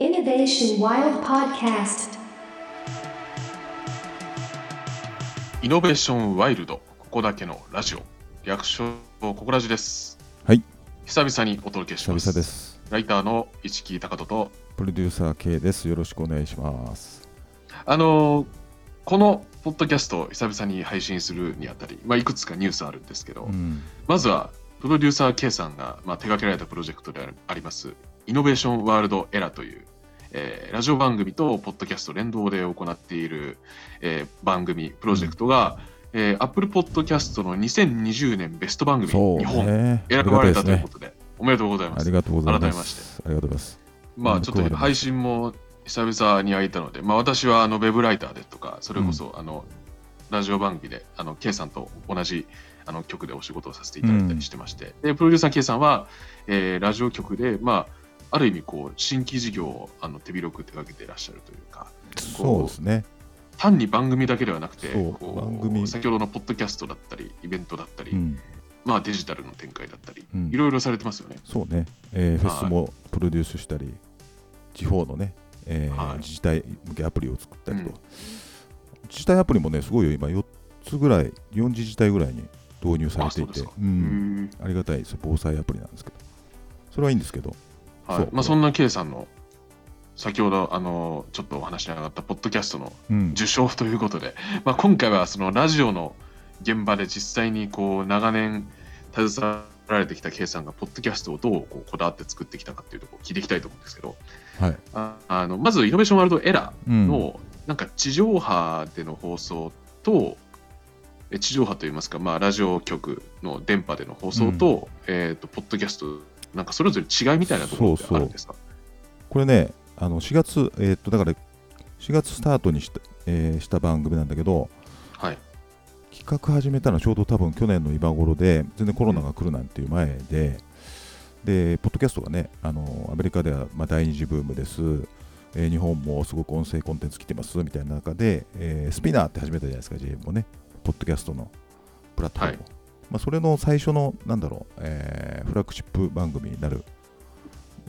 Innovation Wild Podcast. イノベーションワイルド、ここだけのラジオ、略称ここラジです。はい、久々にお届けし久ます。々です。ライターの市木隆人と、プロデューサー K です。よろしくお願いします。あのーこのポッドキャストを久々に配信するにあたり、まあ、いくつかニュースあるんですけど、うん、まずはプロデューサー K さんが、まあ、手掛けられたプロジェクトであります、イノベーションワールドエラという、えーラジオ番組とポッドキャスト連動で行っている、えー番組、プロジェクトが、えー、Apple Podcast の2020年ベスト番組日本ね。選ばれたということで、おめでとうございます。ありがとうございます。改めましてありがとうございます。まあちょっと配信も久々に開いたので、まあ私はあのウェブライターでとか、それこそあの、ラジオ番組で、あの、K さんと同じあの曲でお仕事をさせていただいたりしてまして、で、プロデューサー K さんは、えーラジオ局で、まあ、ある意味こう、新規事業をあの手広く手掛けていらっしゃるというか、そうですね。単に番組だけではなくて、番組先ほどのポッドキャストだったり、イベントだったり、うん、まあデジタルの展開だったり、うんいろいろされてますよね。そうね。えーフはいェスもプロデュースしたり、地方のね、えーはい自治体向けアプリを作ったりと、うん自治体アプリもね、すごいよ。今4つぐらい、4自治体ぐらいに導入されていてあそうん、ーありがたいです。防災アプリなんですけど。それはいいんですけど、はい。まあ、そんな K さんの先ほどあのちょっとお話に上がったポッドキャストのうん、受賞ということで、まあ、今回はそのラジオの現場で実際にこう長年携わられてきた K さんがポッドキャストをどうこうこだわって作ってきたかっていうところを聞いていきたいと思うんですけどはい。ああのまずイノベーションワールドエラーうんの、なんか地上波での放送とえ地上波といいますか、まあ、ラジオ局の電波での放送と,、えー、とポッドキャストなんかそれぞれ違いみたいなところってあるんですか？これね、あの4月、えーっと、だから4月スタートにした,、えーした番組なんだけど、はい。企画始めたのはちょうど多分去年の今頃で、全然コロナが来るなんていう前で、で、ポッドキャストがね、あのアメリカではまあ第二次ブームです、えー日本もすごく音声コンテンツ来てますみたいな中で、えースピナーって始めたじゃないですか、JM もね、ポッドキャストのプラットフォームを。まあ、それの最初の、なんだろう、えーフラッグシップ番組になる、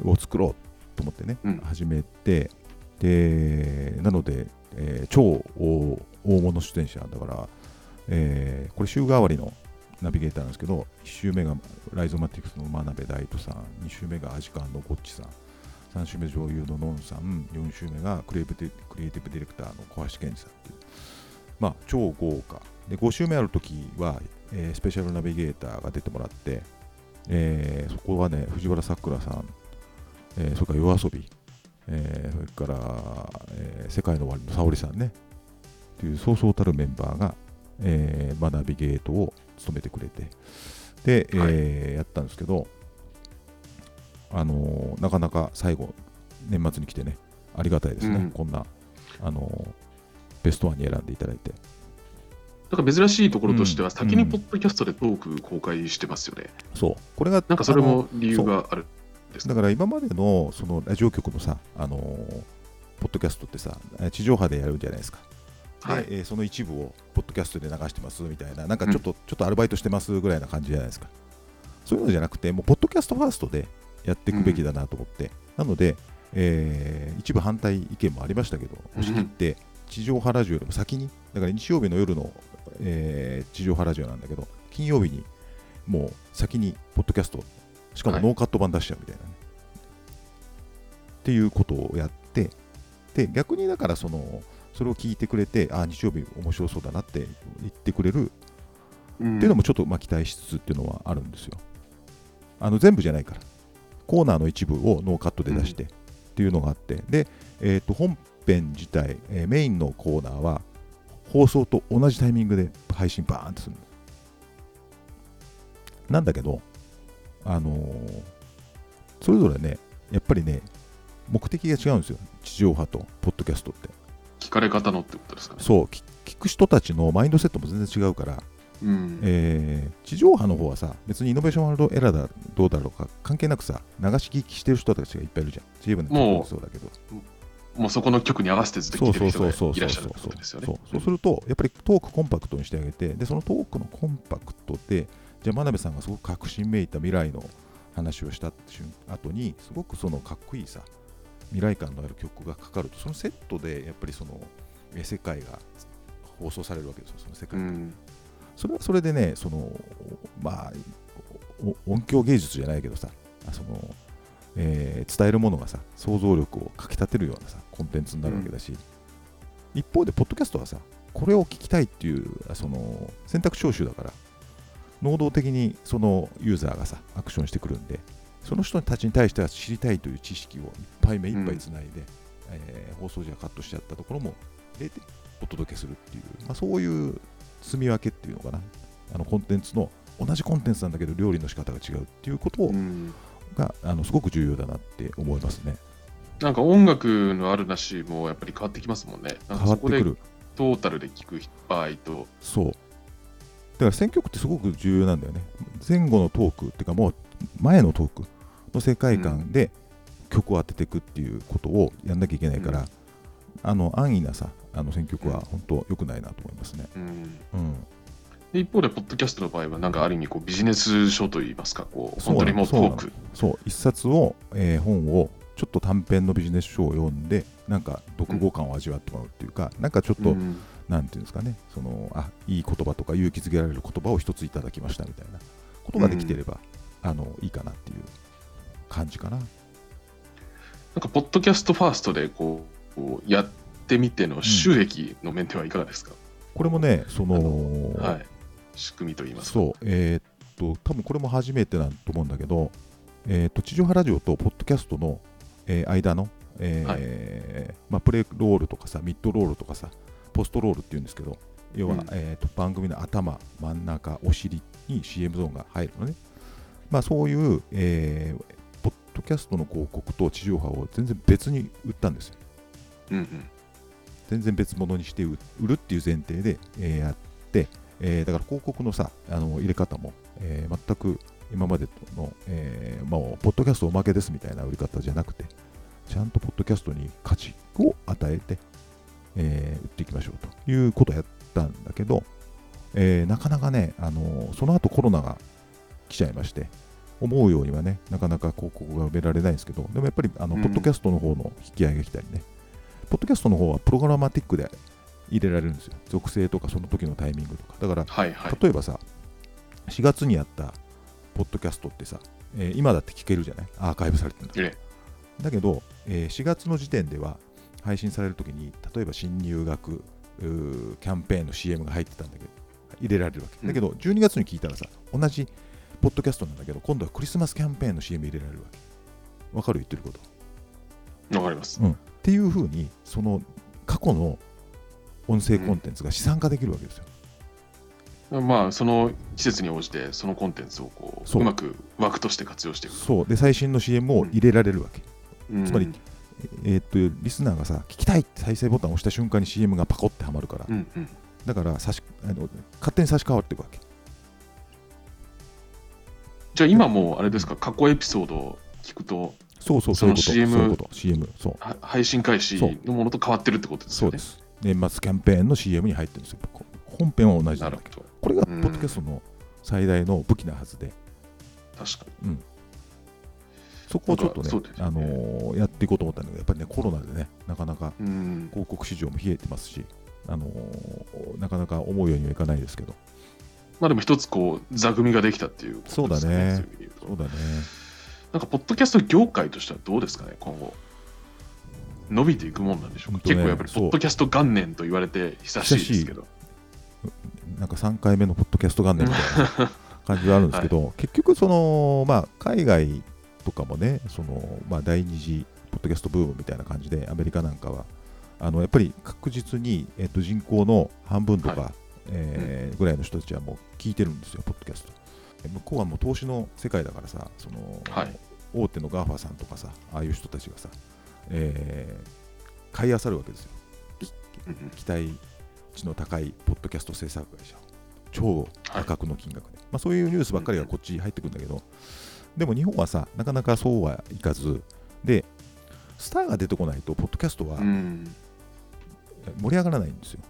を作ろうと思ってね、うん。始めて、で、なので、えー超大大物出演者だから、えーこれ週替わりのナビゲーターなんですけど、1週目がライゾマティクスの真鍋大斗さん、2週目がアジカンのゴッチさん、3週目女優のノンさん、4週目がクリエイティブクリエイティブディレクターの小橋健二さんっていう、まあ、超豪華。で、5週目あるときは、えースペシャルナビゲーターが出てもらって、えーそこはね、藤原さくらさん、えーそれから夜遊び、えーそれから、えー世界の終わりの沙織さんね、というそうそうたるメンバーが、えーまあ、ナビゲートを務めてくれて、で、えーやったんですけど、あのーなかなか最後、年末に来てね、ありがたいですね、うん。こんな、あのーベストワンに選んでいただいて。だから珍しいところとしては、うん先にポッドキャストでトーク公開してますよね。そう、これが、なんかそれも理由があるんですか？だから今までのそのラジオ局のさ、あのーポッドキャストってさ、え地上波でやるんじゃないですか。ではい。えーその一部をポッドキャストで流してますみたいな、なんかちょっと、ちょっとアルバイトしてますぐらいな感じじゃないですか。そういうのじゃなくて、もうポッドキャストファーストでやっていくべきだなと思って、なので、えー一部反対意見もありましたけど、押し切って、地上波ラジオよりも先に、だから日曜日の夜の、えー地上波ラジオなんだけど、金曜日にもう先にポッドキャスト、しかもはいノーカット版出しちゃうみたいなね。っていうことをやって、で、逆にだからその、それを聞いてくれて、あ日曜日面白そうだなって言ってくれるうんっていうのもちょっとまあ期待しつつっていうのはあるんですよ。あの全部じゃないから、コーナーの一部をノーカットで出してっていうのがあって、で、えー、と本編自体、えーメインのコーナーは放送と同じタイミングで配信バーンとするんです。なんだけど、あのーそれぞれね、やっぱりね、目的が違うんですよ、地上波とポッドキャストって。聞かれ方のってことですかね。そう、聞聞く人たちのマインドセットも全然違うから、うん。えー地上波の方はさ、別にイノベーションワールドエラーだどうだろうか関係なくさ、流し聞きしてる人たちがいっぱいいるじゃん。チームのもうもそうだけど。もうそこの曲に合わせてずっとそう聞いてる人がいらっしゃるってことですよね。そうすると、やっぱりトークコンパクトにしてあげて、で、そのトークのコンパクトで、じゃあ真鍋さんがすごく革新めいた未来の話をした瞬後に、すごくそのかっこいいさ、未来感のある曲がかかるとそのセットでやっぱりそのえ世界が放送されるわけですよその世う界が、ん。それはそれでねそのまあお音響芸術じゃないけどさあその、えー伝えるものがさ想像力をかきたてるようなさコンテンツになるわけだし、一方でポッドキャストはさこれを聞きたいっていうその選択招集だから能動的にそのユーザーがさアクションしてくるんでその人たちに対しては知りたいという知識をいっぱい目いっぱいつないで、えー放送時はカットしちゃったところも入れてお届けするっていう、まあ、そういう住み分けっていうのかな。あのコンテンツの同じコンテンツなんだけど料理の仕方が違うっていうことをうんがあのすごく重要だなって思いますね。なんか音楽のあるなしもやっぱり変わってきますもんね。変わってくる。トータルで聞く場合と、そう。だから選曲ってすごく重要なんだよね。前後のトークっていうかもう前のトークの世界観で曲を当てていくっていうことをやんなきゃいけないから、うん。あの安易なさあの選曲は本当良くないなと思いますね、うん、うん、で一方で、ポッドキャストの場合は、なんかある意味こうビジネス書といいますか、こう本当にもうトーク。そう一冊を、えー本をちょっと短編のビジネス書を読んでなんか読後感を味わってもらうっていうか、なんかちょっと、うんなんていうんですかねそのあいい言葉とか勇気づけられる言葉を一ついただきましたみたいなことができてれば、あのいいかなっていう感じかな。なんか、ポッドキャストファーストでこうこうやってみての収益の面ではいかがですか、これもねその、はい、仕組みといいますか。そう。えーっと多分これも初めてだと思うんだけど、えーっと地上波ラジオとポッドキャストの、えー間の、えーまあ、プレイロールとかさミッドロールとかさポストロールっていうんですけど要は、うん。えーっと番組の頭真ん中お尻に CM ゾーンが入るのね、まあ、そういう、えーポッドキャストの広告と地上波を全然別に売ったんですよ。うんうん。全然別物にして売売るっていう前提で、えーやって、えーだから広告のさあの入れ方も、えー全く今までの、えーまあ、ポッドキャストおまけですみたいな売り方じゃなくてちゃんとポッドキャストに価値を与えて、えー売っていきましょうということをやったんだけど、えーなかなかね、あのーその後コロナが来ちゃいまして思うようにはねなかなか広告が埋められないんですけどでもやっぱりあの、うん。ポッドキャストの方の引き上げが来たりねポッドキャストの方はプログラマティックで入れられるんですよ。属性とかその時のタイミングとか。だから、はいはい。例えばさ、4月にやったポッドキャストってさ、えー今だって聞けるじゃない？アーカイブされてるんだえだけど、えー4月の時点では配信されるときに、例えば新入学キャンペーンの CM が入ってたんだけど、入れられるわけ。うんだけど、12月に聞いたらさ、同じポッドキャストなんだけど、今度はクリスマスキャンペーンの CM 入れられるわけ。わかる？言ってること。わかります。っていうふうに、その過去の音声コンテンツが資産化できるわけですよ。まあ、その季節に応じて、そのコンテンツをこうそううまく枠として活用していく。そう。で、最新の CM を入れられるわけ。うんつまりえーっと、リスナーがさ、聞きたいって再生ボタンを押した瞬間に CM がパコってはまるから、うんうん。だから差しあの勝手に差し替わっていくわけ。じゃあ今もうあれですか、過去エピソードを聞くと、そうそう、そういうこと。CM そういうこと。CM。そう。は配信開始のものと変わってるってことですよね。そうです。年末キャンペーンの CM に入ってるんですよ。こ本編は同じなだけど。これがポうんッドキャストの最大の武器なはずで、確かそこをちょっとね、ねあのーやっていこうと思ったんだけど、やっぱりね、コロナでね、なかなかに。うん。広告市場も冷えてますし、あのーなかなか思うようにはいかないですけど、まあでも一つこう、座組ができたっていうことですかそうだねそうだね。なんか、ポッドキャスト業界としてはどうですかね、今後。伸びていくもんなんでしょうか？ね結構やっぱり、ポッドキャスト元年と言われて久しいですけど。なんか3回目のポッドキャスト元年みたいな感じはあるんですけど、結局その、まあ、海外とかもねその、まあ、第二次ポッドキャストブームみたいな感じでアメリカなんかはあのやっぱり確実に、えっと、人口の半分とか、はえーぐらいの人たちはもう聞いてるんですよポッドキャスト。向こうはもう投資の世界だからさその、はい。大手の GAFA さんとかさああいう人たちがさ、えー買い漁るわけですよ。期待値の高いポッドキャスト制作会社超破格の金額で、まあ、そういうニュースばっかりがこっちに入ってくるんだけど、でも日本はさなかなかそうはいかず。でスターが出てこないとポッドキャストはうん。盛り上がらないんですよ、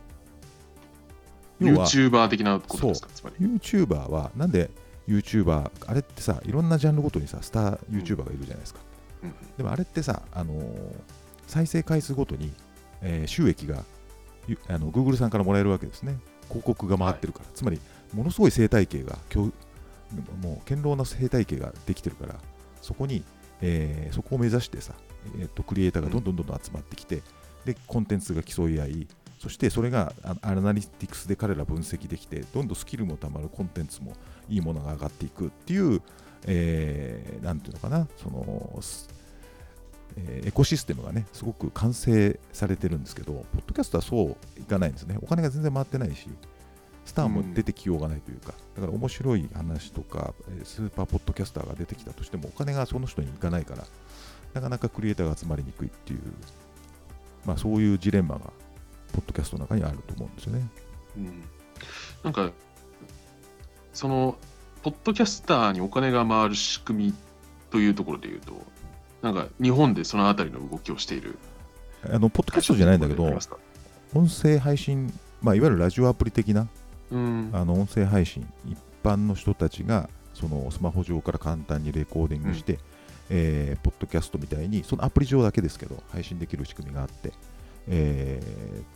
要は YouTuber 的なことですか、つまり。YouTuber はなんで YouTuber あれってさいろんなジャンルごとにさスター YouTuber がいるじゃないですか、うんでもあれってさ、あのー再生回数ごとに、えー収益がゆあの Google さんからもらえるわけですね。広告が回ってるから。つまり、ものすごい生態系が、もう堅牢な生態系ができてるから、そこに、えーそこを目指してさ、えーと、クリエイターがどんどんどんどん集まってきて、で、コンテンツが競い合い、そしてそれがあアナリティクスで彼ら分析できて、どんどんスキルもたまるコンテンツもいいものが上がっていくっていう、えーなんていうのかな、その、えエコシステムがね、すごく完成されてるんですけど、ポッドキャストはそういかないんですね。お金が全然回ってないし、スターも出てきようがないというか、だから面白い話とか、スーパーポッドキャスターが出てきたとしても、お金がその人にいかないから、なかなかクリエイターが集まりにくいっていう、まあそういうジレンマが、ポッドキャストの中にあると思うんですよね。うんなんか、その、ポッドキャスターにお金が回る仕組みというところで言うと、なんか日本でそのあたりの動きをしている。あの、ポッドキャストじゃないんだけど音声配信、まあ、いわゆるラジオアプリ的なうん。あの音声配信、一般の人たちがそのスマホ上から簡単にレコーディングして、えーポッドキャストみたいに、そのアプリ上だけですけど、配信できる仕組みがあって、え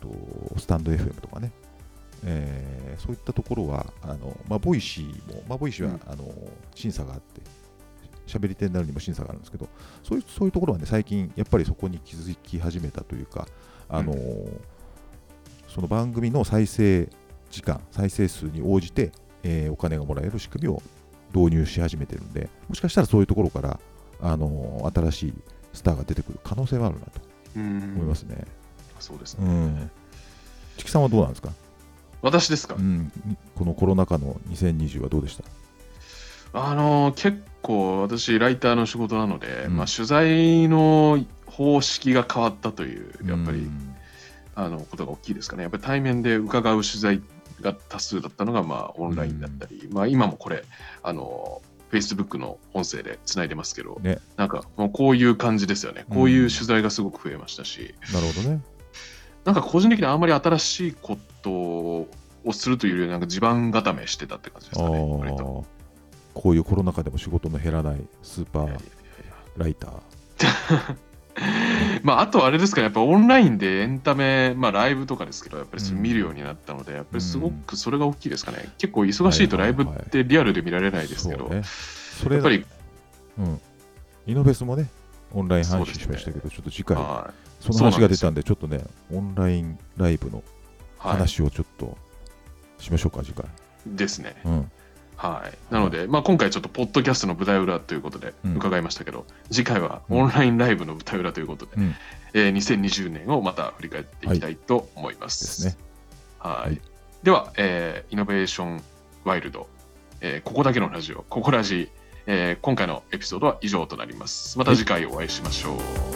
ーとスタンド FM とかね、えーそういったところは、あのまあ、ボイシーも、まあ、ボイシーは、うんあの審査があって、喋り手になるにも審査があるんですけど、そういうそういうところはね、最近、やっぱりそこに気づき始めたというか、あのその番組の再生時間、再生数に応じて、えーお金がもらえる仕組みを導入し始めてるんで、もしかしたらそういうところから、あの新しいスターが出てくる可能性はあるなとうん思いますね。そうですね。うん。チキさんはどうなんですか、私ですか、うん、このコロナ禍の2020はどうでした？あの結構私ライターの仕事なので、うん。まあ、取材の方式が変わったというやっぱり、うん。あのことが大きいですかね。やっぱり対面で伺う取材が多数だったのが、まあ、オンラインだったり、まあ、今もこれあの Facebook の音声でつないでますけど、ね。なんかもうこういう感じですよね。こういう取材がすごく増えましたし、なるほどね。なんか個人的にあんまり新しいことをするというよりなんか地盤固めしてたって感じですかね割と。こういうコロナ禍でも仕事の減らないスーパーライター。まあ、あとあれですかね、やっぱオンラインでエンタメ、まあ、ライブとかですけど、やっぱり見るようになったので、やっぱりすごくそれが大きいですかね。結構忙しいとライブってリアルで見られないですけど、そうね。それやっぱり、うん。イノベスもね、オンライン配信しましたけど、ちょっと次回、はその話が出たんで、ちょっとね、オンラインライブのい、は話をちょっとしましょうか、次回。い、ですね。うん。はい。なので、まあ、今回ちょっとポッドキャストの舞台裏ということでうん伺いましたけど、次回はオンラインライブの舞台裏ということで、うんえー2020年をまた振り返っていきたいと思います。ですね。はい。はいでは、えーイノベーションワイルド、えーここだけのラジオ、ここラジ、えー今回のエピソードは以上となります。また次回お会いしましょう。